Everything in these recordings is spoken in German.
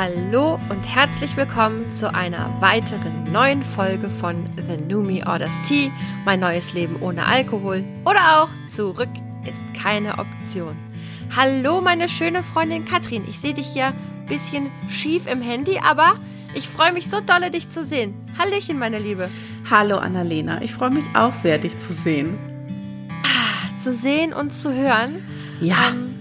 Hallo und herzlich willkommen zu einer weiteren neuen Folge von The Me Orders Tea, mein neues Leben ohne Alkohol oder auch Zurück ist keine Option. Hallo meine schöne Freundin Katrin, ich sehe dich hier ein bisschen schief im Handy, aber ich freue mich so dolle, dich zu sehen. Hallöchen, meine Liebe. Hallo Annalena, ich freue mich auch sehr, dich zu sehen. Ah, zu sehen und zu hören. Ja. Ähm,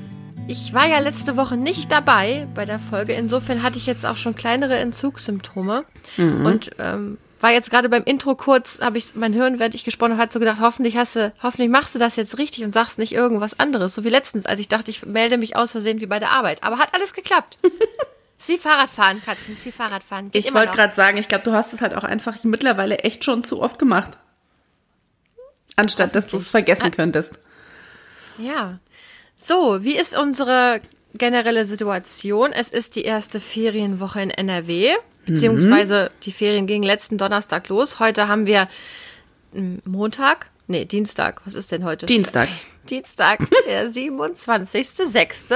ich war ja letzte Woche nicht dabei bei der Folge. Insofern hatte ich jetzt auch schon kleinere Entzugssymptome. Mhm. Und ähm, war jetzt gerade beim Intro kurz, habe ich mein Hirn, während ich gesprochen habe, hat so gedacht, hoffentlich hast du, hoffentlich machst du das jetzt richtig und sagst nicht irgendwas anderes. So wie letztens, als ich dachte, ich melde mich aus Versehen wie bei der Arbeit. Aber hat alles geklappt. ist wie Fahrradfahren, Katrin, ist wie Fahrradfahren. Geht ich wollte gerade sagen, ich glaube, du hast es halt auch einfach mittlerweile echt schon zu oft gemacht. Anstatt dass du es vergessen ah. könntest. Ja. So, wie ist unsere generelle Situation? Es ist die erste Ferienwoche in NRW, beziehungsweise mhm. die Ferien gingen letzten Donnerstag los. Heute haben wir hm, Montag, nee, Dienstag. Was ist denn heute? Dienstag. Dienstag, der 27.06.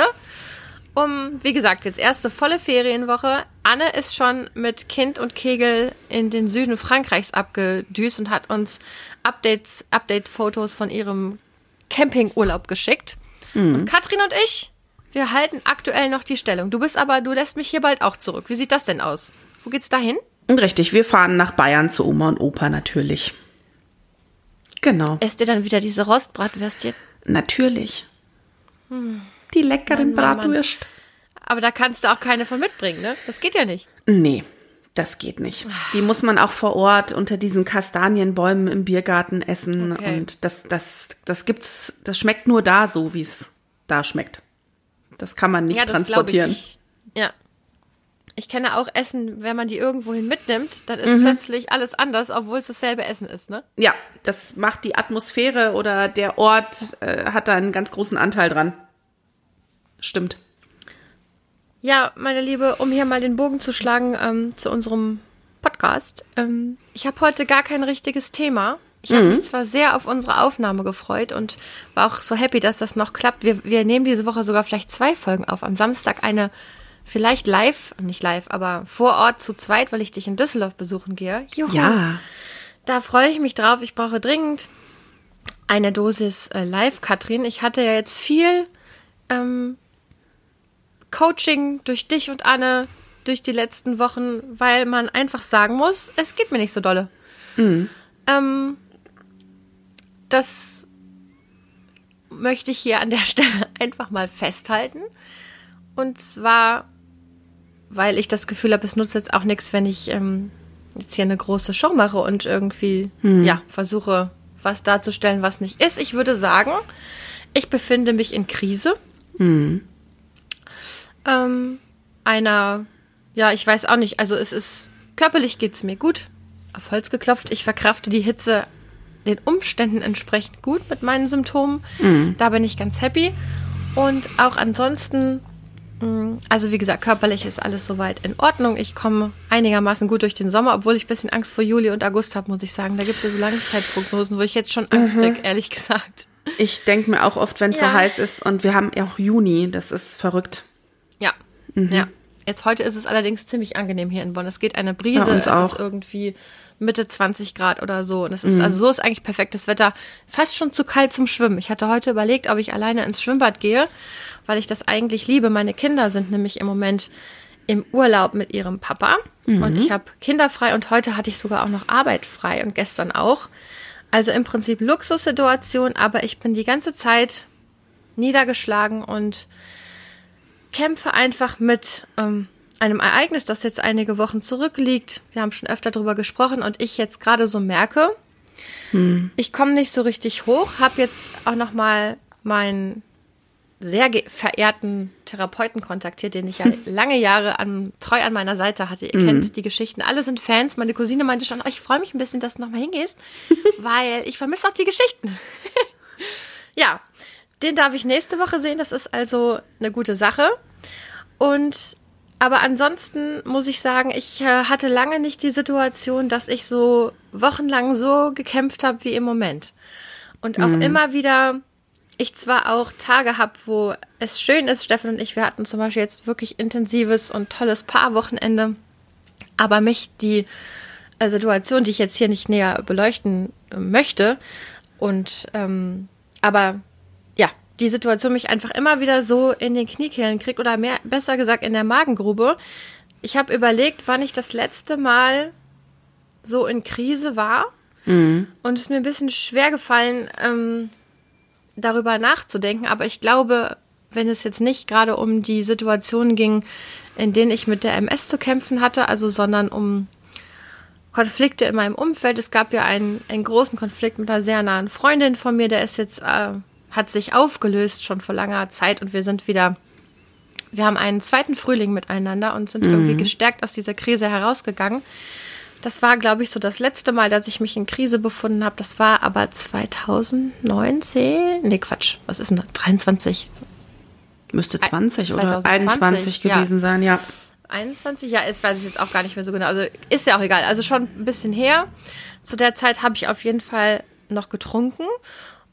Um, wie gesagt, jetzt erste volle Ferienwoche. Anne ist schon mit Kind und Kegel in den Süden Frankreichs abgedüst und hat uns Updates, Update-Fotos von ihrem Campingurlaub geschickt. Mhm. Und Katrin und ich, wir halten aktuell noch die Stellung. Du bist aber, du lässt mich hier bald auch zurück. Wie sieht das denn aus? Wo geht's dahin? Richtig, wir fahren nach Bayern zu Oma und Opa natürlich. Genau. Esst ihr dann wieder diese Rostbratwürstchen? Natürlich. Hm. Die leckeren Mann, Bratwürst. Aber da kannst du auch keine von mitbringen, ne? Das geht ja nicht. Nee, das geht nicht. Die muss man auch vor Ort unter diesen Kastanienbäumen im Biergarten essen. Okay. Und das, das, das gibt's, das schmeckt nur da so, wie es da schmeckt. Das kann man nicht ja, transportieren. Ich. Ja. Ich kenne auch Essen, wenn man die irgendwohin mitnimmt, dann ist mhm. plötzlich alles anders, obwohl es dasselbe Essen ist, ne? Ja, das macht die Atmosphäre oder der Ort äh, hat da einen ganz großen Anteil dran. Stimmt. Ja, meine Liebe, um hier mal den Bogen zu schlagen ähm, zu unserem Podcast. Ähm, ich habe heute gar kein richtiges Thema. Ich mhm. habe mich zwar sehr auf unsere Aufnahme gefreut und war auch so happy, dass das noch klappt. Wir, wir nehmen diese Woche sogar vielleicht zwei Folgen auf. Am Samstag eine vielleicht live, nicht live, aber vor Ort zu zweit, weil ich dich in Düsseldorf besuchen gehe. Juhu. Ja. Da freue ich mich drauf. Ich brauche dringend eine Dosis äh, live, Katrin. Ich hatte ja jetzt viel ähm, Coaching durch dich und Anne durch die letzten Wochen, weil man einfach sagen muss, es geht mir nicht so dolle. Mhm. Ähm, das möchte ich hier an der Stelle einfach mal festhalten. Und zwar, weil ich das Gefühl habe, es nutzt jetzt auch nichts, wenn ich ähm, jetzt hier eine große Show mache und irgendwie, mhm. ja, versuche, was darzustellen, was nicht ist. Ich würde sagen, ich befinde mich in Krise. Mhm ähm, einer, ja, ich weiß auch nicht, also es ist, körperlich geht es mir gut, auf Holz geklopft, ich verkrafte die Hitze den Umständen entsprechend gut mit meinen Symptomen. Mhm. Da bin ich ganz happy. Und auch ansonsten, mm, also wie gesagt, körperlich ist alles soweit in Ordnung. Ich komme einigermaßen gut durch den Sommer, obwohl ich ein bisschen Angst vor Juli und August habe, muss ich sagen. Da gibt es ja so Langzeitprognosen, wo ich jetzt schon Angst mhm. kriege, ehrlich gesagt. Ich denke mir auch oft, wenn es ja. so heiß ist und wir haben ja auch Juni, das ist verrückt. Mhm. Ja. Jetzt heute ist es allerdings ziemlich angenehm hier in Bonn. Es geht eine Brise, ja, es auch. ist irgendwie Mitte 20 Grad oder so. Und es ist, mhm. also so ist eigentlich perfektes Wetter. Fast schon zu kalt zum Schwimmen. Ich hatte heute überlegt, ob ich alleine ins Schwimmbad gehe, weil ich das eigentlich liebe. Meine Kinder sind nämlich im Moment im Urlaub mit ihrem Papa. Mhm. Und ich habe kinderfrei und heute hatte ich sogar auch noch Arbeit frei und gestern auch. Also im Prinzip Luxussituation, aber ich bin die ganze Zeit niedergeschlagen und kämpfe einfach mit ähm, einem Ereignis, das jetzt einige Wochen zurückliegt. Wir haben schon öfter darüber gesprochen und ich jetzt gerade so merke, hm. ich komme nicht so richtig hoch, habe jetzt auch noch mal meinen sehr verehrten Therapeuten kontaktiert, den ich ja lange Jahre an, treu an meiner Seite hatte. Ihr mhm. kennt die Geschichten. Alle sind Fans. Meine Cousine meinte schon, oh, ich freue mich ein bisschen, dass du nochmal hingehst, weil ich vermisse auch die Geschichten. ja, den darf ich nächste Woche sehen. Das ist also eine gute Sache. Und aber ansonsten muss ich sagen, ich äh, hatte lange nicht die Situation, dass ich so wochenlang so gekämpft habe wie im Moment. Und auch mhm. immer wieder ich zwar auch Tage habe, wo es schön ist, Stefan und ich, wir hatten zum Beispiel jetzt wirklich intensives und tolles Paarwochenende, aber mich die äh, Situation, die ich jetzt hier nicht näher beleuchten äh, möchte, und ähm, aber die Situation mich einfach immer wieder so in den Kniekehlen kriegt oder mehr, besser gesagt in der Magengrube. Ich habe überlegt, wann ich das letzte Mal so in Krise war. Mhm. Und es ist mir ein bisschen schwer gefallen, ähm, darüber nachzudenken. Aber ich glaube, wenn es jetzt nicht gerade um die Situation ging, in denen ich mit der MS zu kämpfen hatte, also sondern um Konflikte in meinem Umfeld. Es gab ja einen, einen großen Konflikt mit einer sehr nahen Freundin von mir, der ist jetzt, äh, hat sich aufgelöst schon vor langer Zeit und wir sind wieder, wir haben einen zweiten Frühling miteinander und sind mhm. irgendwie gestärkt aus dieser Krise herausgegangen. Das war, glaube ich, so das letzte Mal, dass ich mich in Krise befunden habe. Das war aber 2019. Nee, Quatsch. Was ist denn das? 23? Müsste 20 2020, oder 21 gewesen ja. sein, ja. 21? Ja, ich weiß es jetzt auch gar nicht mehr so genau. Also ist ja auch egal. Also schon ein bisschen her. Zu der Zeit habe ich auf jeden Fall noch getrunken.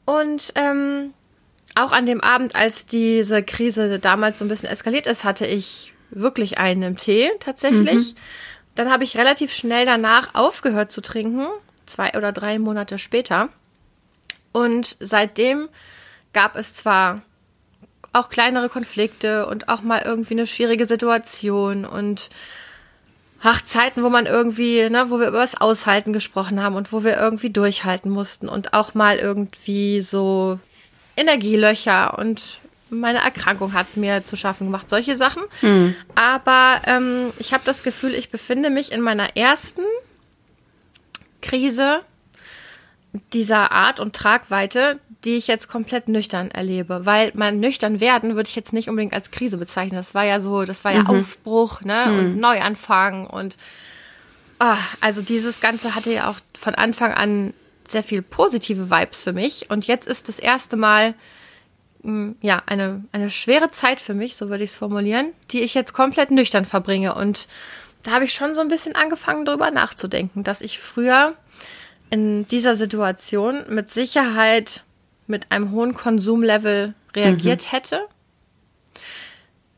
Und ähm, auch an dem Abend, als diese Krise damals so ein bisschen eskaliert ist, hatte ich wirklich einen im Tee tatsächlich. Mhm. Dann habe ich relativ schnell danach aufgehört zu trinken, zwei oder drei Monate später. Und seitdem gab es zwar auch kleinere Konflikte und auch mal irgendwie eine schwierige Situation und ach, Zeiten, wo man irgendwie, ne, wo wir über das Aushalten gesprochen haben und wo wir irgendwie durchhalten mussten und auch mal irgendwie so Energielöcher und meine Erkrankung hat mir zu schaffen gemacht, solche Sachen. Mhm. Aber ähm, ich habe das Gefühl, ich befinde mich in meiner ersten Krise dieser Art und Tragweite, die ich jetzt komplett nüchtern erlebe. Weil mein nüchtern werden würde ich jetzt nicht unbedingt als Krise bezeichnen. Das war ja so, das war ja mhm. Aufbruch, ne? Mhm. Und Neuanfang und ah, also dieses Ganze hatte ja auch von Anfang an sehr viel positive Vibes für mich. Und jetzt ist das erste Mal Mm, ja, eine, eine schwere Zeit für mich, so würde ich es formulieren, die ich jetzt komplett nüchtern verbringe. Und da habe ich schon so ein bisschen angefangen, darüber nachzudenken, dass ich früher in dieser Situation mit Sicherheit mit einem hohen Konsumlevel reagiert mhm. hätte.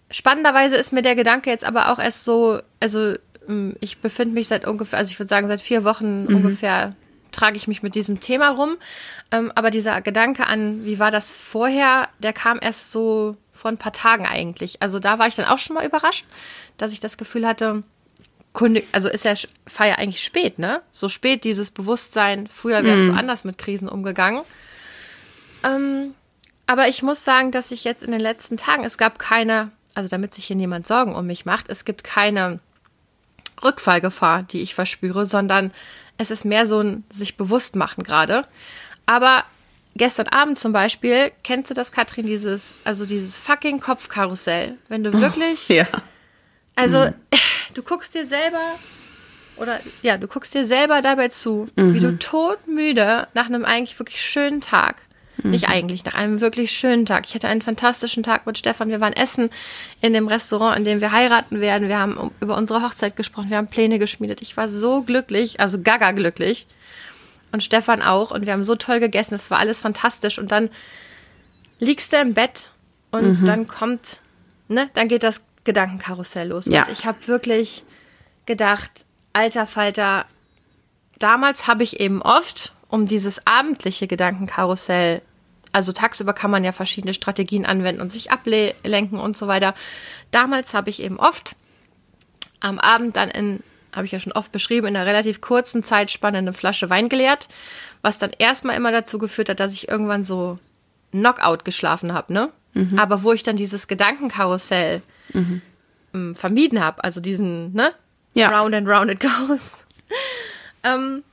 Spannenderweise ist mir der Gedanke jetzt aber auch erst so, also mm, ich befinde mich seit ungefähr, also ich würde sagen seit vier Wochen mhm. ungefähr trage ich mich mit diesem Thema rum. Ähm, aber dieser Gedanke an, wie war das vorher, der kam erst so vor ein paar Tagen eigentlich. Also da war ich dann auch schon mal überrascht, dass ich das Gefühl hatte, Kunde, also ist ja Feier eigentlich spät, ne? So spät dieses Bewusstsein, früher wäre es mm. so anders mit Krisen umgegangen. Ähm, aber ich muss sagen, dass ich jetzt in den letzten Tagen, es gab keine, also damit sich hier niemand Sorgen um mich macht, es gibt keine Rückfallgefahr, die ich verspüre, sondern es ist mehr so ein sich bewusst machen gerade. Aber gestern Abend zum Beispiel, kennst du das, Katrin, dieses, also dieses fucking Kopfkarussell? Wenn du wirklich. Oh, ja. Also, mhm. du guckst dir selber oder ja, du guckst dir selber dabei zu, mhm. wie du todmüde nach einem eigentlich wirklich schönen Tag Mhm. Nicht eigentlich, nach einem wirklich schönen Tag. Ich hatte einen fantastischen Tag mit Stefan. Wir waren essen in dem Restaurant, in dem wir heiraten werden. Wir haben über unsere Hochzeit gesprochen. Wir haben Pläne geschmiedet. Ich war so glücklich, also gaga glücklich. Und Stefan auch. Und wir haben so toll gegessen. Es war alles fantastisch. Und dann liegst du im Bett und mhm. dann kommt, ne, dann geht das Gedankenkarussell los. Ja. Und ich habe wirklich gedacht, alter Falter, damals habe ich eben oft, um dieses abendliche Gedankenkarussell also tagsüber kann man ja verschiedene Strategien anwenden und sich ablenken und so weiter. Damals habe ich eben oft am Abend dann in, habe ich ja schon oft beschrieben, in einer relativ kurzen Zeitspanne eine Flasche Wein geleert, was dann erstmal immer dazu geführt hat, dass ich irgendwann so Knockout geschlafen habe, ne? Mhm. Aber wo ich dann dieses Gedankenkarussell mhm. Vermieden habe, also diesen, ne? Ja. Round and round it goes. ähm,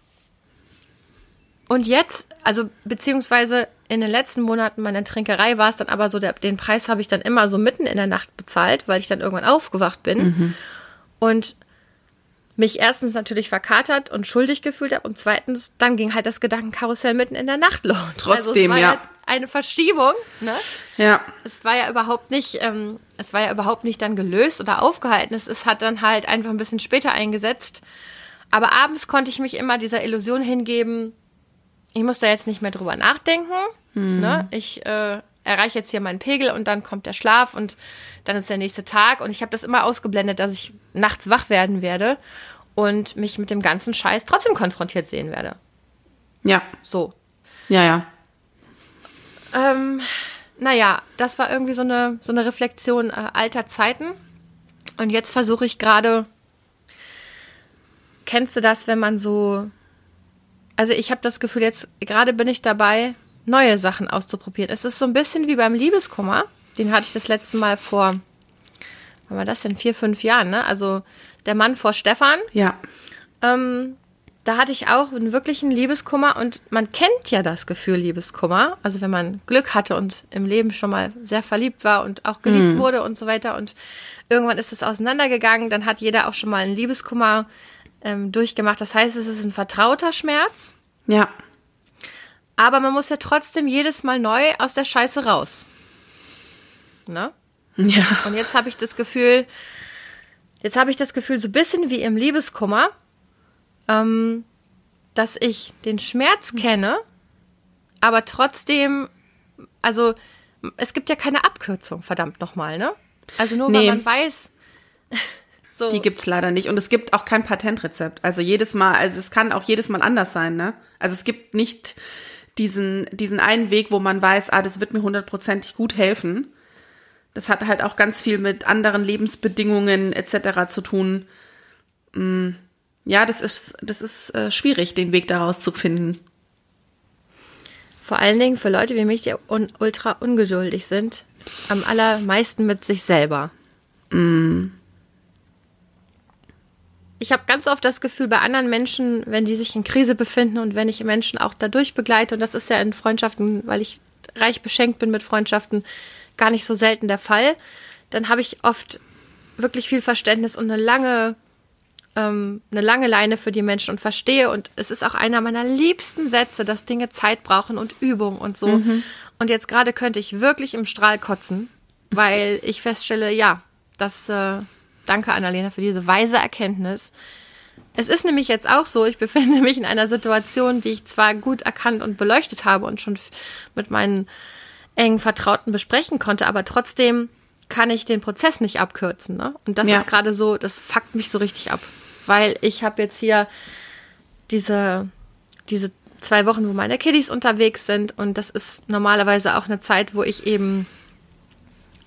und jetzt, also beziehungsweise in den letzten Monaten meiner Trinkerei war es dann aber so, der, den Preis habe ich dann immer so mitten in der Nacht bezahlt, weil ich dann irgendwann aufgewacht bin mhm. und mich erstens natürlich verkatert und schuldig gefühlt habe und zweitens dann ging halt das Gedankenkarussell mitten in der Nacht los. Trotzdem, also ja. eine Verschiebung, ne? Ja. Es war ja überhaupt nicht, ähm, es war ja überhaupt nicht dann gelöst oder aufgehalten. Es, es hat dann halt einfach ein bisschen später eingesetzt. Aber abends konnte ich mich immer dieser Illusion hingeben, ich muss da jetzt nicht mehr drüber nachdenken. Mhm. Ne? Ich äh, erreiche jetzt hier meinen Pegel und dann kommt der Schlaf und dann ist der nächste Tag. Und ich habe das immer ausgeblendet, dass ich nachts wach werden werde und mich mit dem ganzen Scheiß trotzdem konfrontiert sehen werde. Ja. So. Ja, ja. Ähm, naja, das war irgendwie so eine, so eine Reflexion äh, alter Zeiten. Und jetzt versuche ich gerade, kennst du das, wenn man so, also ich habe das Gefühl, jetzt gerade bin ich dabei, neue Sachen auszuprobieren. Es ist so ein bisschen wie beim Liebeskummer. Den hatte ich das letzte Mal vor, wann war das denn? Vier, fünf Jahren, ne? Also der Mann vor Stefan. Ja. Ähm, da hatte ich auch einen wirklichen Liebeskummer und man kennt ja das Gefühl Liebeskummer. Also wenn man Glück hatte und im Leben schon mal sehr verliebt war und auch geliebt mhm. wurde und so weiter und irgendwann ist es auseinandergegangen, dann hat jeder auch schon mal einen Liebeskummer ähm, durchgemacht. Das heißt, es ist ein vertrauter Schmerz. Ja. Aber man muss ja trotzdem jedes Mal neu aus der Scheiße raus. Ne? Ja. Und jetzt habe ich das Gefühl, jetzt habe ich das Gefühl, so ein bisschen wie im Liebeskummer, ähm, dass ich den Schmerz kenne, aber trotzdem, also es gibt ja keine Abkürzung, verdammt nochmal, ne? Also nur nee. weil man weiß. so. Die gibt's leider nicht. Und es gibt auch kein Patentrezept. Also jedes Mal, also es kann auch jedes Mal anders sein, ne? Also es gibt nicht diesen, diesen einen Weg, wo man weiß, ah, das wird mir hundertprozentig gut helfen. Das hat halt auch ganz viel mit anderen Lebensbedingungen etc. zu tun. Mm ja, das ist, das ist äh, schwierig, den Weg daraus zu finden. Vor allen Dingen für Leute wie mich, die un ultra ungeduldig sind, am allermeisten mit sich selber. Mm. Ich habe ganz oft das Gefühl, bei anderen Menschen, wenn die sich in Krise befinden und wenn ich Menschen auch dadurch begleite, und das ist ja in Freundschaften, weil ich reich beschenkt bin mit Freundschaften, gar nicht so selten der Fall, dann habe ich oft wirklich viel Verständnis und eine lange ähm, eine lange Leine für die Menschen und verstehe. Und es ist auch einer meiner liebsten Sätze, dass Dinge Zeit brauchen und Übung und so. Mhm. Und jetzt gerade könnte ich wirklich im Strahl kotzen, weil ich feststelle, ja, das, äh, danke Annalena für diese weise Erkenntnis. Es ist nämlich jetzt auch so, ich befinde mich in einer Situation, die ich zwar gut erkannt und beleuchtet habe und schon mit meinen engen Vertrauten besprechen konnte, aber trotzdem kann ich den Prozess nicht abkürzen. Ne? Und das ja. ist gerade so, das fuckt mich so richtig ab weil ich habe jetzt hier diese, diese zwei Wochen, wo meine Kiddies unterwegs sind und das ist normalerweise auch eine Zeit, wo ich eben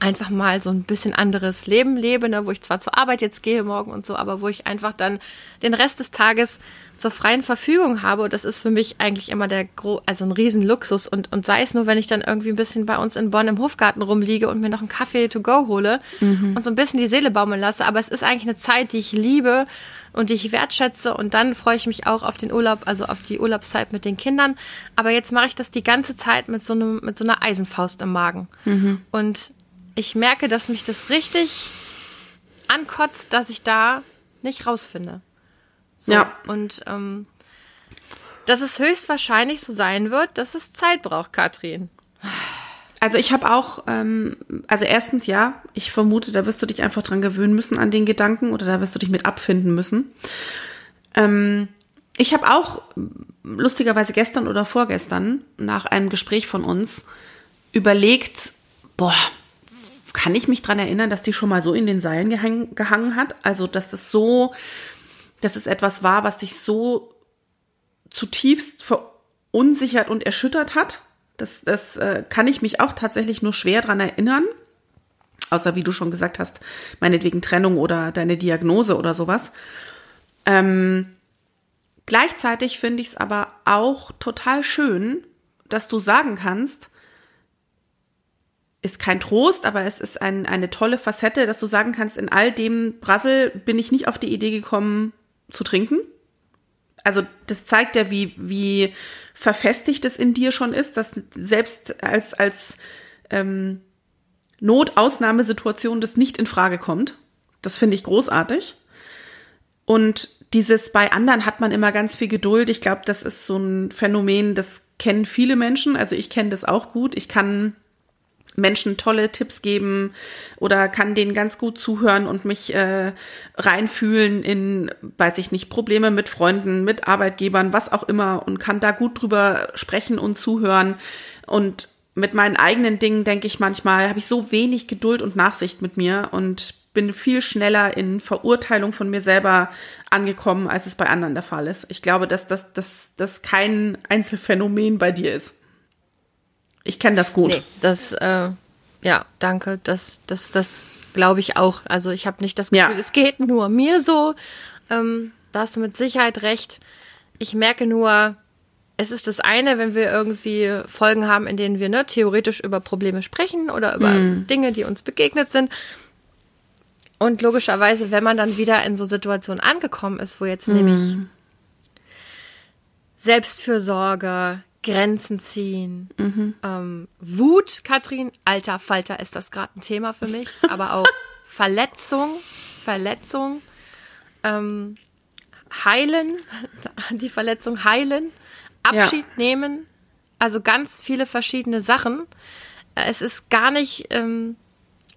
einfach mal so ein bisschen anderes Leben lebe, ne, wo ich zwar zur Arbeit jetzt gehe morgen und so, aber wo ich einfach dann den Rest des Tages zur freien Verfügung habe. Und das ist für mich eigentlich immer der gro also ein Riesenluxus. Und, und sei es nur, wenn ich dann irgendwie ein bisschen bei uns in Bonn im Hofgarten rumliege und mir noch einen Kaffee to go hole mhm. und so ein bisschen die Seele baumeln lasse. Aber es ist eigentlich eine Zeit, die ich liebe und die ich wertschätze. Und dann freue ich mich auch auf den Urlaub, also auf die Urlaubszeit mit den Kindern. Aber jetzt mache ich das die ganze Zeit mit so, einem, mit so einer Eisenfaust im Magen. Mhm. Und ich merke, dass mich das richtig ankotzt, dass ich da nicht rausfinde. So, ja. Und ähm, dass es höchstwahrscheinlich so sein wird, dass es Zeit braucht, Katrin. Also ich habe auch, ähm, also erstens ja, ich vermute, da wirst du dich einfach dran gewöhnen müssen an den Gedanken oder da wirst du dich mit abfinden müssen. Ähm, ich habe auch lustigerweise gestern oder vorgestern nach einem Gespräch von uns überlegt, boah, kann ich mich dran erinnern, dass die schon mal so in den Seilen gehang, gehangen hat? Also, dass das so, dass es etwas war, was dich so zutiefst verunsichert und erschüttert hat? Das, das äh, kann ich mich auch tatsächlich nur schwer dran erinnern. Außer wie du schon gesagt hast, meinetwegen Trennung oder deine Diagnose oder sowas. Ähm, gleichzeitig finde ich es aber auch total schön, dass du sagen kannst, ist kein Trost, aber es ist ein, eine tolle Facette, dass du sagen kannst, in all dem Brassel bin ich nicht auf die Idee gekommen zu trinken. Also das zeigt ja, wie, wie verfestigt es in dir schon ist, dass selbst als, als ähm, Notausnahmesituation das nicht in Frage kommt. Das finde ich großartig. Und dieses bei anderen hat man immer ganz viel Geduld. Ich glaube, das ist so ein Phänomen, das kennen viele Menschen. Also ich kenne das auch gut. Ich kann Menschen tolle Tipps geben oder kann denen ganz gut zuhören und mich äh, reinfühlen in, weiß ich nicht, Probleme mit Freunden, mit Arbeitgebern, was auch immer und kann da gut drüber sprechen und zuhören. Und mit meinen eigenen Dingen denke ich manchmal, habe ich so wenig Geduld und Nachsicht mit mir und bin viel schneller in Verurteilung von mir selber angekommen, als es bei anderen der Fall ist. Ich glaube, dass das, dass, dass kein Einzelfenomen bei dir ist. Ich kenne das gut. Nee, das, äh, ja, danke. Das, das, das glaube ich auch. Also ich habe nicht das Gefühl, ja. es geht nur mir so. Ähm, da hast du mit Sicherheit recht. Ich merke nur, es ist das eine, wenn wir irgendwie Folgen haben, in denen wir ne, theoretisch über Probleme sprechen oder über mm. Dinge, die uns begegnet sind. Und logischerweise, wenn man dann wieder in so Situationen angekommen ist, wo jetzt mm. nämlich Selbstfürsorge, Grenzen ziehen. Mhm. Ähm, Wut, Katrin, alter Falter ist das gerade ein Thema für mich, aber auch Verletzung, Verletzung, ähm, heilen, die Verletzung heilen, Abschied ja. nehmen, also ganz viele verschiedene Sachen. Es ist gar nicht, ähm,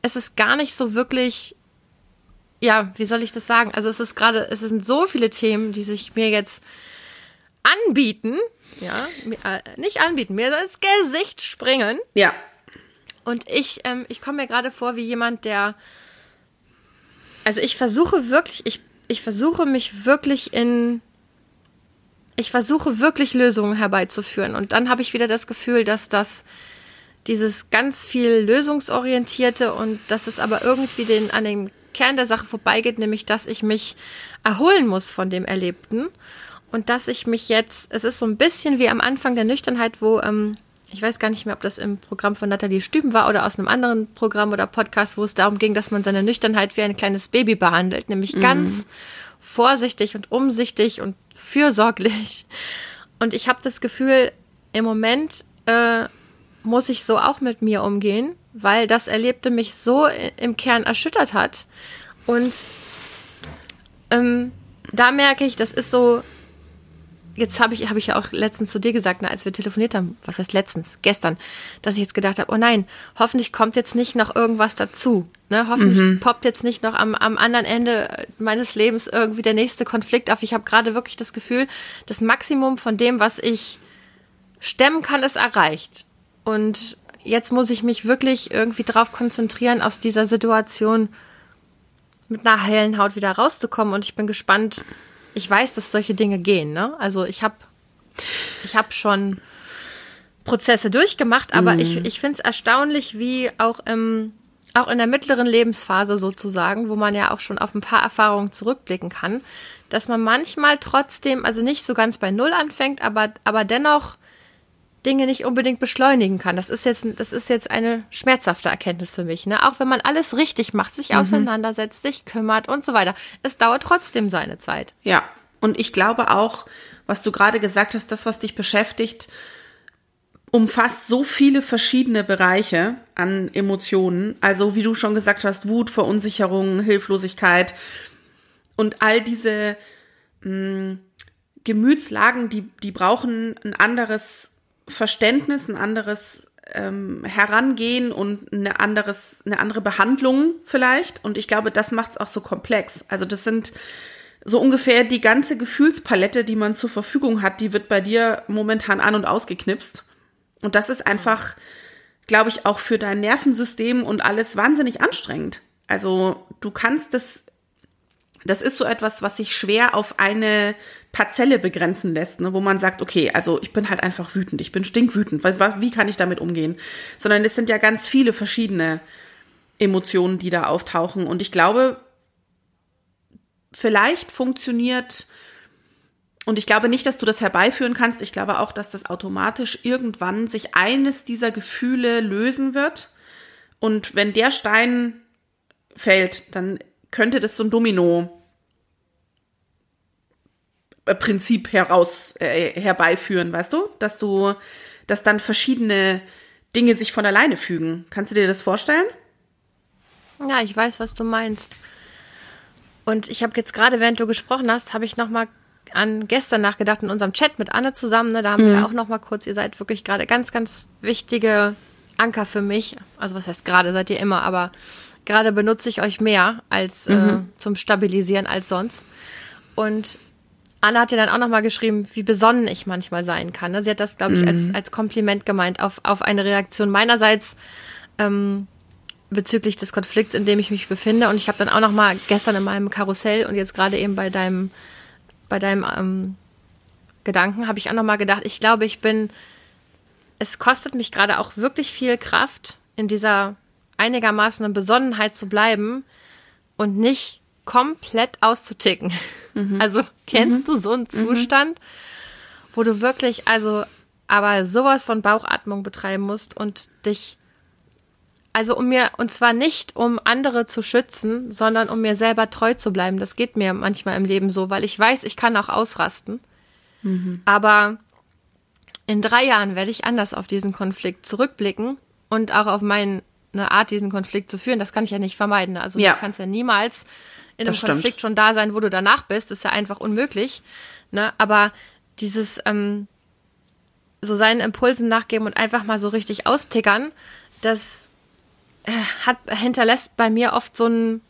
es ist gar nicht so wirklich, ja, wie soll ich das sagen? Also es ist gerade, es sind so viele Themen, die sich mir jetzt anbieten, ja, äh, nicht anbieten, mir ins Gesicht springen. Ja. Und ich, ähm, ich komme mir gerade vor wie jemand, der, also ich versuche wirklich, ich, ich versuche mich wirklich in, ich versuche wirklich Lösungen herbeizuführen. Und dann habe ich wieder das Gefühl, dass das dieses ganz viel lösungsorientierte und dass es aber irgendwie den, an dem Kern der Sache vorbeigeht, nämlich dass ich mich erholen muss von dem Erlebten und dass ich mich jetzt, es ist so ein bisschen wie am Anfang der Nüchternheit, wo, ähm, ich weiß gar nicht mehr, ob das im Programm von Nathalie Stüben war oder aus einem anderen Programm oder Podcast, wo es darum ging, dass man seine Nüchternheit wie ein kleines Baby behandelt, nämlich mhm. ganz vorsichtig und umsichtig und fürsorglich. Und ich habe das Gefühl, im Moment äh, muss ich so auch mit mir umgehen, weil das Erlebte mich so im Kern erschüttert hat. Und ähm, da merke ich, das ist so, jetzt habe ich, hab ich ja auch letztens zu dir gesagt, na, als wir telefoniert haben, was heißt letztens, gestern, dass ich jetzt gedacht habe, oh nein, hoffentlich kommt jetzt nicht noch irgendwas dazu. Ne? Hoffentlich mhm. poppt jetzt nicht noch am, am anderen Ende meines Lebens irgendwie der nächste Konflikt auf. Ich habe gerade wirklich das Gefühl, das Maximum von dem, was ich stemmen kann, ist erreicht. Und jetzt muss ich mich wirklich irgendwie darauf konzentrieren, aus dieser Situation mit einer hellen Haut wieder rauszukommen. Und ich bin gespannt, ich weiß, dass solche Dinge gehen. Ne? Also ich habe ich hab schon Prozesse durchgemacht, aber mm. ich, ich finde es erstaunlich, wie auch im auch in der mittleren Lebensphase sozusagen, wo man ja auch schon auf ein paar Erfahrungen zurückblicken kann, dass man manchmal trotzdem, also nicht so ganz bei Null anfängt, aber, aber dennoch Dinge nicht unbedingt beschleunigen kann. Das ist jetzt, das ist jetzt eine schmerzhafte Erkenntnis für mich. Ne? Auch wenn man alles richtig macht, sich mhm. auseinandersetzt, sich kümmert und so weiter. Es dauert trotzdem seine Zeit. Ja. Und ich glaube auch, was du gerade gesagt hast, das, was dich beschäftigt, umfasst so viele verschiedene Bereiche an Emotionen. Also, wie du schon gesagt hast, Wut, Verunsicherung, Hilflosigkeit und all diese mh, hm, Gemütslagen, die, die brauchen ein anderes Verständnis, ein anderes ähm, Herangehen und eine, anderes, eine andere Behandlung vielleicht. Und ich glaube, das macht es auch so komplex. Also das sind so ungefähr die ganze Gefühlspalette, die man zur Verfügung hat, die wird bei dir momentan an und ausgeknipst. Und das ist einfach, glaube ich, auch für dein Nervensystem und alles wahnsinnig anstrengend. Also du kannst das das ist so etwas, was sich schwer auf eine Parzelle begrenzen lässt, ne, wo man sagt, okay, also ich bin halt einfach wütend, ich bin stinkwütend, wie kann ich damit umgehen? Sondern es sind ja ganz viele verschiedene Emotionen, die da auftauchen. Und ich glaube, vielleicht funktioniert, und ich glaube nicht, dass du das herbeiführen kannst, ich glaube auch, dass das automatisch irgendwann sich eines dieser Gefühle lösen wird. Und wenn der Stein fällt, dann könnte das so ein Domino Prinzip heraus äh, herbeiführen, weißt du, dass du, dass dann verschiedene Dinge sich von alleine fügen. Kannst du dir das vorstellen? Ja, ich weiß, was du meinst. Und ich habe jetzt gerade, während du gesprochen hast, habe ich noch mal an gestern nachgedacht in unserem Chat mit Anne zusammen. Ne, da haben mhm. wir auch noch mal kurz. Ihr seid wirklich gerade ganz, ganz wichtige Anker für mich. Also was heißt gerade, seid ihr immer, aber gerade benutze ich euch mehr als äh, mhm. äh, zum Stabilisieren als sonst. Und Anna hat ja dann auch nochmal geschrieben, wie besonnen ich manchmal sein kann. Ne? Sie hat das, glaube ich, mhm. als, als Kompliment gemeint auf, auf eine Reaktion meinerseits ähm, bezüglich des Konflikts, in dem ich mich befinde. Und ich habe dann auch nochmal gestern in meinem Karussell und jetzt gerade eben bei deinem, bei deinem ähm, Gedanken habe ich auch nochmal gedacht, ich glaube, ich bin, es kostet mich gerade auch wirklich viel Kraft, in dieser einigermaßen Besonnenheit zu bleiben und nicht komplett auszuticken. Mhm. Also kennst mhm. du so einen mhm. Zustand, wo du wirklich, also aber sowas von Bauchatmung betreiben musst und dich, also um mir, und zwar nicht um andere zu schützen, sondern um mir selber treu zu bleiben. Das geht mir manchmal im Leben so, weil ich weiß, ich kann auch ausrasten. Mhm. Aber in drei Jahren werde ich anders auf diesen Konflikt zurückblicken und auch auf meine Art, diesen Konflikt zu führen. Das kann ich ja nicht vermeiden. Also ja. du kannst ja niemals in einem Konflikt schon da sein, wo du danach bist. Das ist ja einfach unmöglich. Ne? Aber dieses ähm, so seinen Impulsen nachgeben und einfach mal so richtig austickern, das äh, hat hinterlässt bei mir oft so einen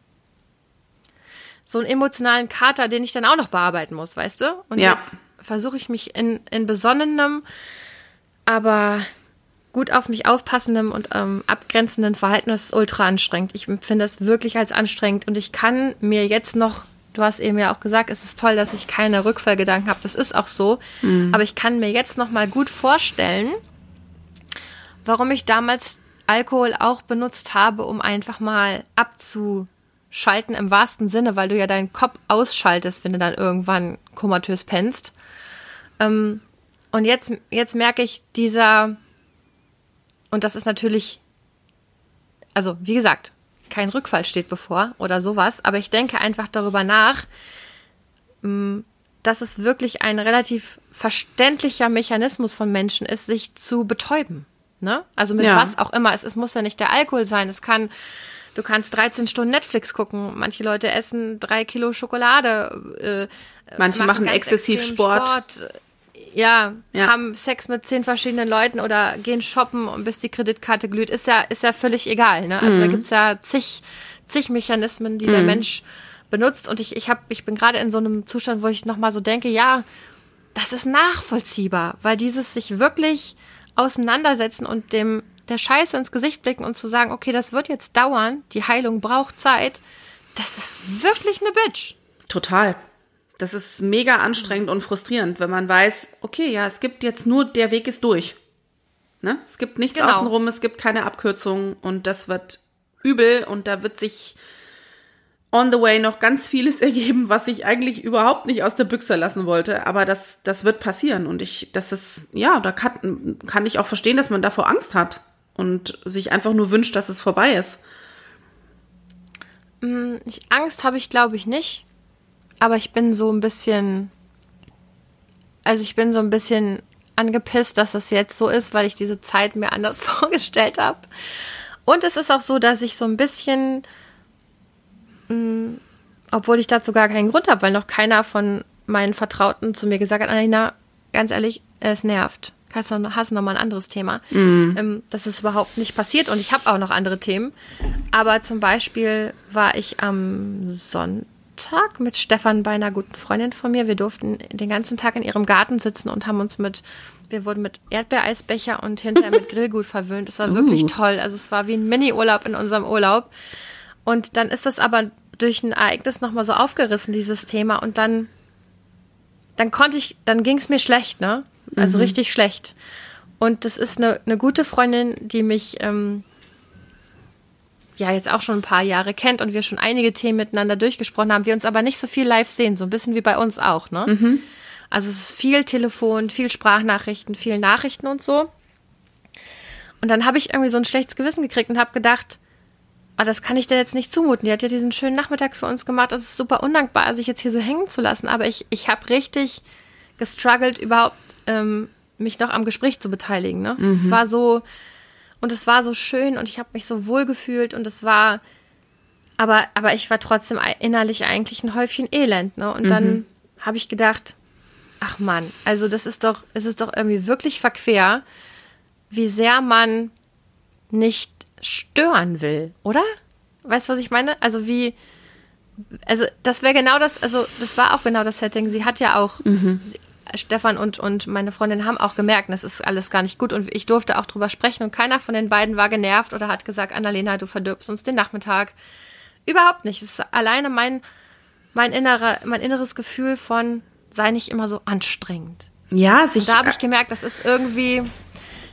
so einen emotionalen Kater, den ich dann auch noch bearbeiten muss, weißt du? Und ja. jetzt versuche ich mich in, in besonnenem, aber gut auf mich aufpassendem und ähm, abgrenzenden Verhalten, das ist ultra anstrengend. Ich empfinde das wirklich als anstrengend und ich kann mir jetzt noch, du hast eben ja auch gesagt, es ist toll, dass ich keine Rückfallgedanken habe. Das ist auch so, mhm. aber ich kann mir jetzt noch mal gut vorstellen, warum ich damals Alkohol auch benutzt habe, um einfach mal abzuschalten im wahrsten Sinne, weil du ja deinen Kopf ausschaltest, wenn du dann irgendwann komatös pennst. Ähm, und jetzt, jetzt merke ich, dieser und das ist natürlich, also wie gesagt, kein Rückfall steht bevor oder sowas, aber ich denke einfach darüber nach, mm, dass es wirklich ein relativ verständlicher Mechanismus von Menschen ist, sich zu betäuben. Ne? Also mit ja. was auch immer. Es, es muss ja nicht der Alkohol sein. Es kann, du kannst 13 Stunden Netflix gucken. Manche Leute essen drei Kilo Schokolade. Äh, Manche machen, machen exzessiv Sport. Sport ja, ja, haben Sex mit zehn verschiedenen Leuten oder gehen shoppen, bis die Kreditkarte glüht, ist ja, ist ja völlig egal. Ne? Also mhm. da gibt's ja zig, zig Mechanismen, die mhm. der Mensch benutzt. Und ich, ich, hab, ich bin gerade in so einem Zustand, wo ich nochmal so denke, ja, das ist nachvollziehbar, weil dieses sich wirklich auseinandersetzen und dem der Scheiße ins Gesicht blicken und zu sagen, okay, das wird jetzt dauern, die Heilung braucht Zeit, das ist wirklich eine Bitch. Total. Das ist mega anstrengend und frustrierend, wenn man weiß, okay, ja, es gibt jetzt nur, der Weg ist durch. Ne? Es gibt nichts genau. außenrum, es gibt keine Abkürzung und das wird übel und da wird sich on the way noch ganz vieles ergeben, was ich eigentlich überhaupt nicht aus der Büchse lassen wollte. Aber das, das wird passieren. Und ich, das ist, ja, da kann, kann ich auch verstehen, dass man davor Angst hat und sich einfach nur wünscht, dass es vorbei ist. Mm, Angst habe ich, glaube ich, nicht aber ich bin so ein bisschen, also ich bin so ein bisschen angepisst, dass das jetzt so ist, weil ich diese Zeit mir anders vorgestellt habe. Und es ist auch so, dass ich so ein bisschen, mh, mm, obwohl ich dazu gar keinen Grund habe, weil noch keiner von meinen Vertrauten zu mir gesagt hat, Annalena, ganz ehrlich, es nervt. Hast du noch, hast noch mal ein anderes Thema. Mhm. Ähm, das ist überhaupt nicht passiert und ich habe auch noch andere Themen. Aber zum Beispiel war ich am Sonntag Tag mit Stefan bei einer guten Freundin von mir. Wir durften den ganzen Tag in ihrem Garten sitzen und haben uns mit, wir wurden mit Erdbeereisbecher und hinterher mit Grillgut verwöhnt. Es war uh. wirklich toll. Also es war wie ein Mini-Urlaub in unserem Urlaub. Und dann ist das aber durch ein Ereignis nochmal so aufgerissen, dieses Thema. Und dann, dann konnte ich, dann ging es mir schlecht, ne? Also mhm. richtig schlecht. Und das ist eine, eine gute Freundin, die mich ähm, ja jetzt auch schon ein paar Jahre kennt und wir schon einige Themen miteinander durchgesprochen haben, wir uns aber nicht so viel live sehen, so ein bisschen wie bei uns auch, ne? Mhm. Also es ist viel Telefon, viel Sprachnachrichten, viel Nachrichten und so. Und dann habe ich irgendwie so ein schlechtes Gewissen gekriegt und habe gedacht, oh, das kann ich dir jetzt nicht zumuten. Die hat ja diesen schönen Nachmittag für uns gemacht. Das ist super undankbar, sich jetzt hier so hängen zu lassen. Aber ich, ich habe richtig gestruggelt, überhaupt ähm, mich noch am Gespräch zu beteiligen. Ne? Mhm. Es war so, und es war so schön und ich habe mich so wohl gefühlt und es war, aber, aber ich war trotzdem innerlich eigentlich ein Häufchen Elend, ne? Und mhm. dann habe ich gedacht, ach Mann, also das ist doch, es ist doch irgendwie wirklich verquer, wie sehr man nicht stören will, oder? Weißt du, was ich meine? Also wie, also das wäre genau das, also das war auch genau das Setting. Sie hat ja auch, mhm. sie, Stefan und, und meine Freundin haben auch gemerkt, das ist alles gar nicht gut und ich durfte auch drüber sprechen und keiner von den beiden war genervt oder hat gesagt, Annalena, du verdirbst uns den Nachmittag. Überhaupt nicht. Es ist alleine mein, mein, innerer, mein inneres Gefühl von, sei nicht immer so anstrengend. Ja, sich. Und da habe ich gemerkt, das ist irgendwie,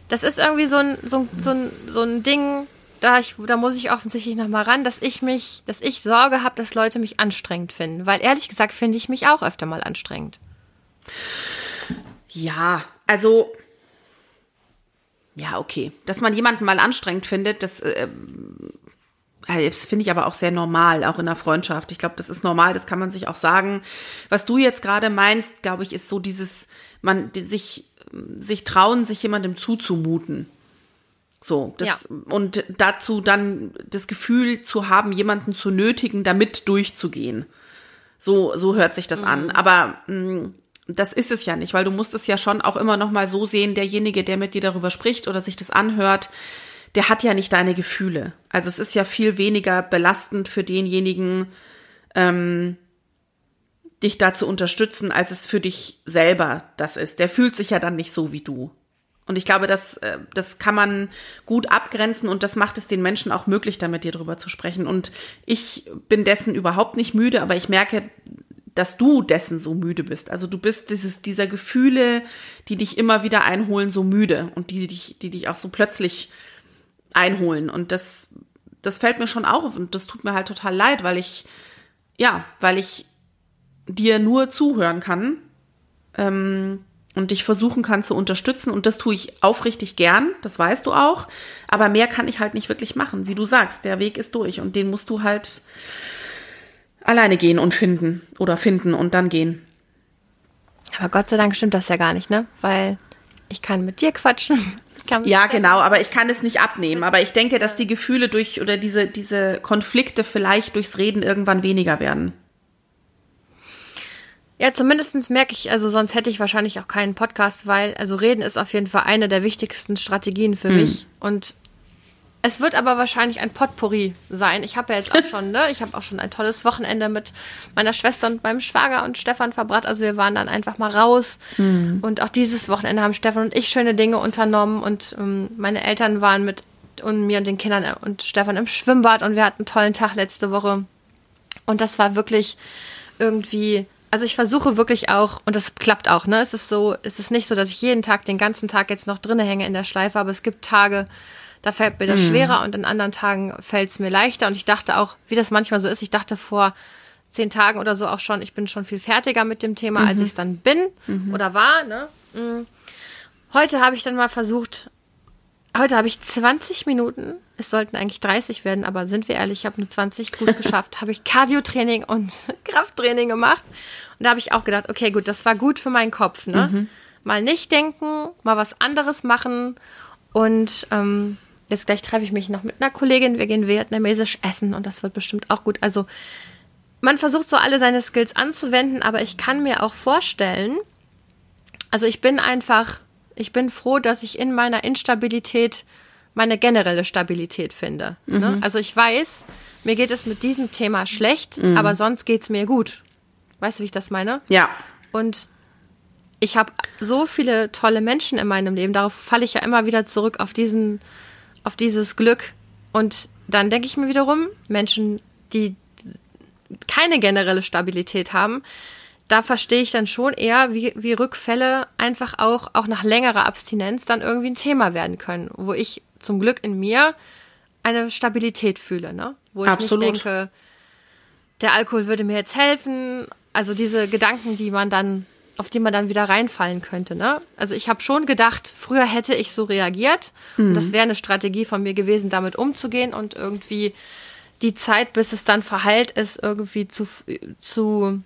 das ist irgendwie so ein, so, so ein, so ein Ding, da, ich, da muss ich offensichtlich nochmal ran, dass ich mich, dass ich Sorge habe, dass Leute mich anstrengend finden. Weil ehrlich gesagt finde ich mich auch öfter mal anstrengend. Ja, also ja, okay. Dass man jemanden mal anstrengend findet, das, äh, das finde ich aber auch sehr normal, auch in der Freundschaft. Ich glaube, das ist normal, das kann man sich auch sagen. Was du jetzt gerade meinst, glaube ich, ist so dieses, man sich, sich trauen, sich jemandem zuzumuten. So, das, ja. und dazu dann das Gefühl zu haben, jemanden zu nötigen, damit durchzugehen. So, so hört sich das mhm. an. Aber mh, mm, das ist es ja nicht, weil du musst es ja schon auch immer noch mal so sehen, derjenige, der mit dir darüber spricht oder sich das anhört, der hat ja nicht deine Gefühle. Also es ist ja viel weniger belastend für denjenigen, ähm, dich da zu unterstützen, als es für dich selber das ist. Der fühlt sich ja dann nicht so wie du. Und ich glaube, das, äh, das kann man gut abgrenzen und das macht es den Menschen auch möglich, da mit dir drüber zu sprechen. Und ich bin dessen überhaupt nicht müde, aber ich merke, dass du dessen so müde bist. Also du bist dieses, dieser Gefühle, die dich immer wieder einholen, so müde und die dich, die dich auch so plötzlich einholen. Und das, das fällt mir schon auf und das tut mir halt total leid, weil ich, ja, weil ich dir nur zuhören kann ähm, und dich versuchen kann zu unterstützen. Und das tue ich aufrichtig gern, das weißt du auch. Aber mehr kann ich halt nicht wirklich machen. Wie du sagst, der Weg ist durch und den musst du halt alleine gehen und finden oder finden und dann gehen. Aber Gott sei Dank stimmt das ja gar nicht, ne? Weil ich kann mit dir quatschen. ja, genau, aber ich kann es nicht abnehmen. Aber ich denke, dass die Gefühle durch oder diese, diese Konflikte vielleicht durchs Reden irgendwann weniger werden. Ja, zumindest merke ich, also sonst hätte ich wahrscheinlich auch keinen Podcast, weil, also reden ist auf jeden Fall eine der wichtigsten Strategien für hm. mich. Und es wird aber wahrscheinlich ein Potpourri sein. Ich habe ja jetzt auch schon, ne? Ich habe auch schon ein tolles Wochenende mit meiner Schwester und meinem Schwager und Stefan verbracht. Also wir waren dann einfach mal raus. Mhm. Und auch dieses Wochenende haben Stefan und ich schöne Dinge unternommen. Und ähm, meine Eltern waren mit und mir und den Kindern und Stefan im Schwimmbad und wir hatten einen tollen Tag letzte Woche. Und das war wirklich irgendwie also ich versuche wirklich auch, und das klappt auch, ne? Es ist so, es ist nicht so, dass ich jeden Tag, den ganzen Tag jetzt noch drinne hänge in der Schleife, aber es gibt Tage, da fällt mir das mhm. schwerer und in anderen Tagen fällt es mir leichter. Und ich dachte auch, wie das manchmal so ist, ich dachte vor zehn Tagen oder so auch schon, ich bin schon viel fertiger mit dem Thema, mhm. als ich es dann bin mhm. oder war. Ne? Mhm. Heute habe ich dann mal versucht, heute habe ich 20 Minuten, es sollten eigentlich 30 werden, aber sind wir ehrlich, ich habe nur 20 gut geschafft, habe ich Cardio-Training und Krafttraining gemacht. Und da habe ich auch gedacht, okay, gut, das war gut für meinen Kopf. Ne? Mhm. Mal nicht denken, mal was anderes machen und ähm, Jetzt gleich treffe ich mich noch mit einer Kollegin. Wir gehen vietnamesisch essen und das wird bestimmt auch gut. Also man versucht so alle seine Skills anzuwenden, aber ich kann mir auch vorstellen, also ich bin einfach, ich bin froh, dass ich in meiner Instabilität meine generelle Stabilität finde. Ne? Mhm. Ne? Also ich weiß, mir geht es mit diesem Thema schlecht, mhm. aber sonst geht es mir gut. Weißt du, wie ich das meine? Ja. Und ich habe so viele tolle Menschen in meinem Leben, darauf falle ich ja immer wieder zurück auf diesen auf dieses Glück. Und dann denke ich mir wiederum, Menschen, die keine generelle Stabilität haben, da verstehe ich dann schon eher, wie, wie Rückfälle einfach auch, auch nach längerer Abstinenz dann irgendwie ein Thema werden können, wo ich zum Glück in mir eine Stabilität fühle, ne? Wo ich Absolut. nicht denke, der Alkohol würde mir jetzt helfen. Also diese Gedanken, die man dann auf die man dann wieder reinfallen könnte. Ne? Also ich habe schon gedacht, früher hätte ich so reagiert mhm. und das wäre eine Strategie von mir gewesen, damit umzugehen und irgendwie die Zeit, bis es dann verheilt ist, irgendwie zu, zu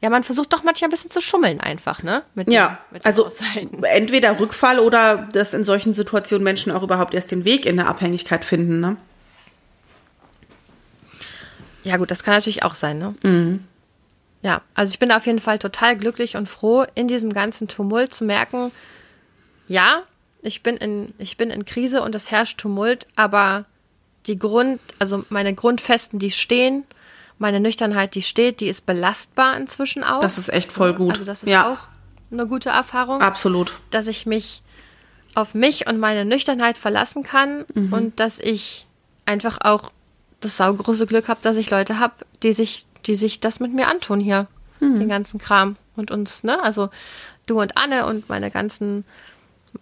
ja, man versucht doch manchmal ein bisschen zu schummeln einfach, ne? Mit ja, den, mit also Aushalten. entweder Rückfall oder dass in solchen Situationen Menschen auch überhaupt erst den Weg in der Abhängigkeit finden, ne? Ja gut, das kann natürlich auch sein, ne? Mhm. Ja, also ich bin auf jeden Fall total glücklich und froh, in diesem ganzen Tumult zu merken, ja, ich bin in, ich bin in Krise und es herrscht Tumult, aber die Grund, also meine Grundfesten, die stehen, meine Nüchternheit, die steht, die ist belastbar inzwischen auch. Das ist echt voll gut. Also das ist ja. auch eine gute Erfahrung. Absolut. Dass ich mich auf mich und meine Nüchternheit verlassen kann mhm. und dass ich einfach auch das saugroße Glück habe, dass ich Leute habe, die sich, die sich das mit mir antun hier, mhm. den ganzen Kram und uns, ne? Also du und Anne und meine ganzen,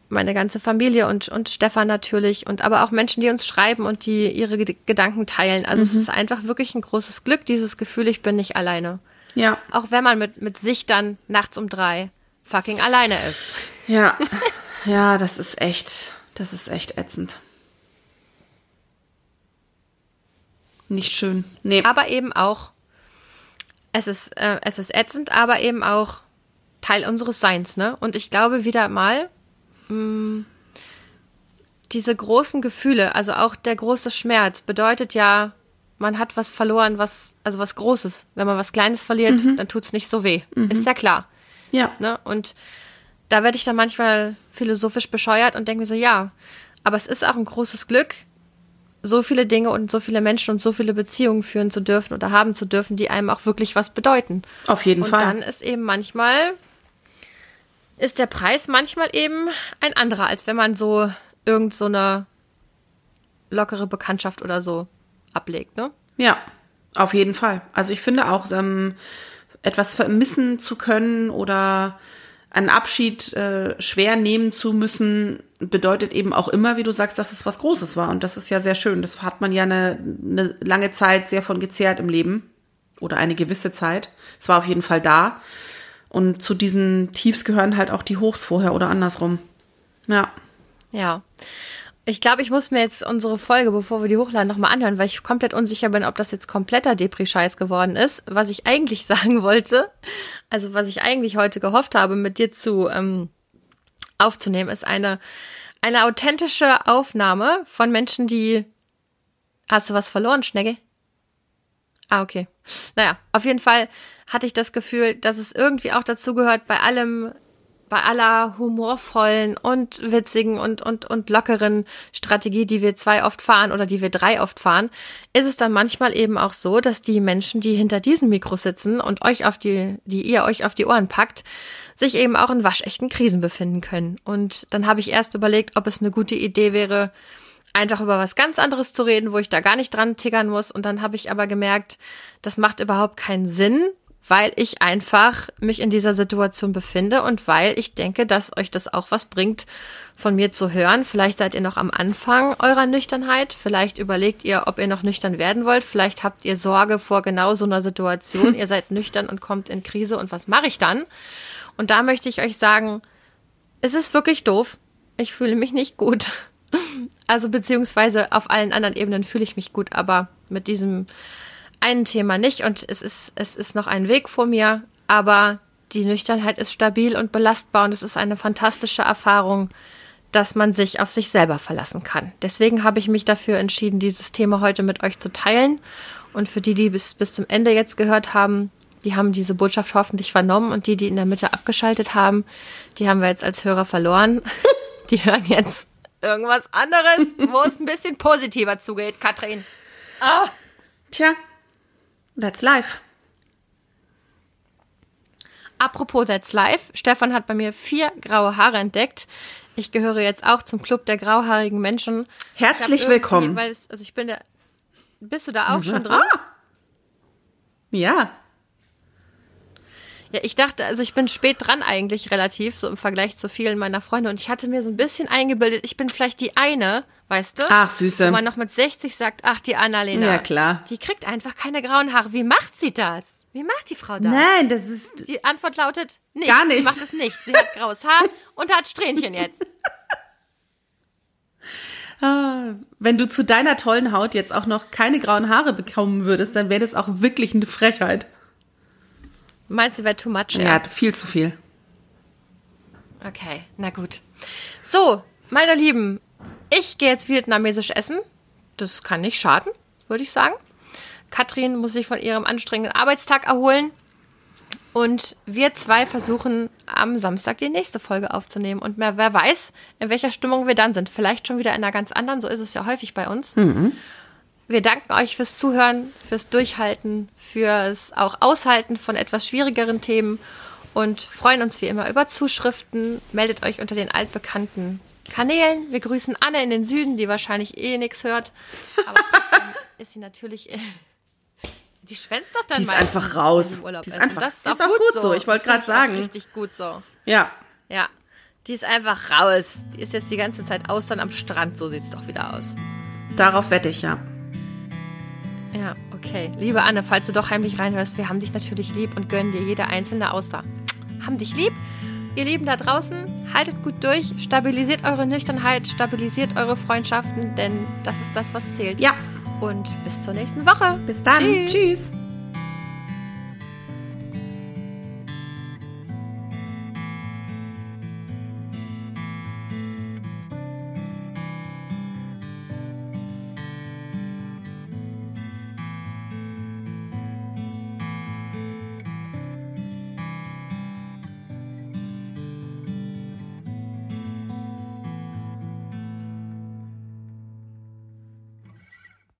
meine ganze Familie und, und Stefan natürlich und aber auch Menschen, die uns schreiben und die ihre Gedanken teilen. Also mhm. es ist einfach wirklich ein großes Glück, dieses Gefühl, ich bin nicht alleine. Ja. Auch wenn man mit, mit sich dann nachts um drei fucking alleine ist. Ja. Ja, das ist echt, das ist echt ätzend. Nicht schön. Nee. Aber eben auch, es ist, äh, es ist ätzend, aber eben auch Teil unseres Seins, ne? Und ich glaube wieder mal, mh, mm, diese großen Gefühle, also auch der große Schmerz, bedeutet ja, man hat was verloren, was, also was Großes. Wenn man was Kleines verliert, mhm. dann es nicht so weh. Mhm. Ist ja klar. Ja. Ne? Und da werde ich dann manchmal philosophisch bescheuert und denke mir so, ja, aber es ist auch ein großes Glück, so viele Dinge und so viele Menschen und so viele Beziehungen führen zu dürfen oder haben zu dürfen, die einem auch wirklich was bedeuten. Auf jeden und Fall. Und dann ist eben manchmal, ist der Preis manchmal eben ein anderer, als wenn man so irgend so eine lockere Bekanntschaft oder so ablegt, ne? Ja, auf jeden Fall. Also ich finde auch, ähm, etwas vermissen zu können oder einen Abschied äh, schwer nehmen zu müssen, bedeutet eben auch immer, wie du sagst, dass es was Großes war. Und das ist ja sehr schön. Das hat man ja eine, eine lange Zeit sehr von gezehrt im Leben. Oder eine gewisse Zeit. Es war auf jeden Fall da. Und zu diesen Tiefs gehören halt auch die Hochs vorher oder andersrum. Ja. Ja. Ich glaube, ich muss mir jetzt unsere Folge, bevor wir die hochladen, nochmal anhören, weil ich komplett unsicher bin, ob das jetzt kompletter Depri-Scheiß geworden ist. Was ich eigentlich sagen wollte, also was ich eigentlich heute gehofft habe, mit dir zu ähm, aufzunehmen, ist eine, eine authentische Aufnahme von Menschen, die. Hast du was verloren, Schnecke? Ah, okay. Naja, auf jeden Fall hatte ich das Gefühl, dass es irgendwie auch dazu gehört, bei allem bei aller humorvollen und witzigen und, und, und lockeren Strategie, die wir zwei oft fahren oder die wir drei oft fahren, ist es dann manchmal eben auch so, dass die Menschen, die hinter diesem Mikro sitzen und euch auf die, die ihr euch auf die Ohren packt, sich eben auch in waschechten Krisen befinden können. Und dann habe ich erst überlegt, ob es eine gute Idee wäre, einfach über was ganz anderes zu reden, wo ich da gar nicht dran tickern muss. Und dann habe ich aber gemerkt, das macht überhaupt keinen Sinn, weil ich einfach mich in dieser Situation befinde und weil ich denke, dass euch das auch was bringt, von mir zu hören. Vielleicht seid ihr noch am Anfang eurer Nüchternheit. Vielleicht überlegt ihr, ob ihr noch nüchtern werden wollt. Vielleicht habt ihr Sorge vor genau so einer Situation. ihr seid nüchtern und kommt in Krise und was mache ich dann? Und da möchte ich euch sagen, es ist wirklich doof. Ich fühle mich nicht gut. Also beziehungsweise auf allen anderen Ebenen fühle ich mich gut, aber mit diesem ein Thema nicht und es ist, es ist noch ein Weg vor mir, aber die Nüchternheit ist stabil und belastbar und es ist eine fantastische Erfahrung, dass man sich auf sich selber verlassen kann. Deswegen habe ich mich dafür entschieden, dieses Thema heute mit euch zu teilen. Und für die, die bis, bis zum Ende jetzt gehört haben, die haben diese Botschaft hoffentlich vernommen und die, die in der Mitte abgeschaltet haben, die haben wir jetzt als Hörer verloren. Die hören jetzt irgendwas anderes, wo es ein bisschen positiver zugeht, Katrin. Ah. Tja, That's life. Apropos That's life. Stefan hat bei mir vier graue Haare entdeckt. Ich gehöre jetzt auch zum Club der grauhaarigen Menschen. Herzlich willkommen. Es, also ich bin da. Bist du da auch schon drin? Ah. Ja. Ja, ich dachte, also ich bin spät dran eigentlich relativ, so im Vergleich zu vielen meiner Freunde. Und ich hatte mir so ein bisschen eingebildet, ich bin vielleicht die eine, weißt du? Ach, Süße. Wo man noch mit 60 sagt, ach, die Annalena. Ja, klar. Die kriegt einfach keine grauen Haare. Wie macht sie das? Wie macht die Frau das? Nein, das ist. Die Antwort lautet nicht. Gar nicht. Sie macht es nicht. Sie hat graues Haar und hat Strähnchen jetzt. Ah, wenn du zu deiner tollen Haut jetzt auch noch keine grauen Haare bekommen würdest, dann wäre das auch wirklich eine Frechheit. Meinst du, wäre too much? Ja, ja, viel zu viel. Okay, na gut. So, meine Lieben, ich gehe jetzt vietnamesisch essen. Das kann nicht schaden, würde ich sagen. Katrin muss sich von ihrem anstrengenden Arbeitstag erholen. Und wir zwei versuchen am Samstag die nächste Folge aufzunehmen. Und mehr, wer weiß, in welcher Stimmung wir dann sind. Vielleicht schon wieder in einer ganz anderen. So ist es ja häufig bei uns. Mhm. Wir danken euch fürs Zuhören, fürs Durchhalten, fürs auch Aushalten von etwas schwierigeren Themen und freuen uns wie immer über Zuschriften. Meldet euch unter den altbekannten Kanälen. Wir grüßen Anne in den Süden, die wahrscheinlich eh nichts hört. Aber ist sie natürlich. Die schwänzt doch dann die ist mal einfach raus. Die ist einfach, das ist, ist auch, gut, gut so. Ich wollte gerade sagen. Richtig gut so. Ja. Ja. Die ist einfach raus. Die ist jetzt die ganze Zeit austern am Strand. So sieht es doch wieder aus. Darauf wette ich ja. Ja, okay. Liebe Anne, falls du doch heimlich reinhörst, wir haben dich natürlich lieb und gönnen dir jede einzelne Auster. Haben dich lieb. Ihr Lieben da draußen, haltet gut durch, stabilisiert eure Nüchternheit, stabilisiert eure Freundschaften, denn das ist das, was zählt. Ja. Und bis zur nächsten Woche. Bis dann. Tschüss. Tschüss.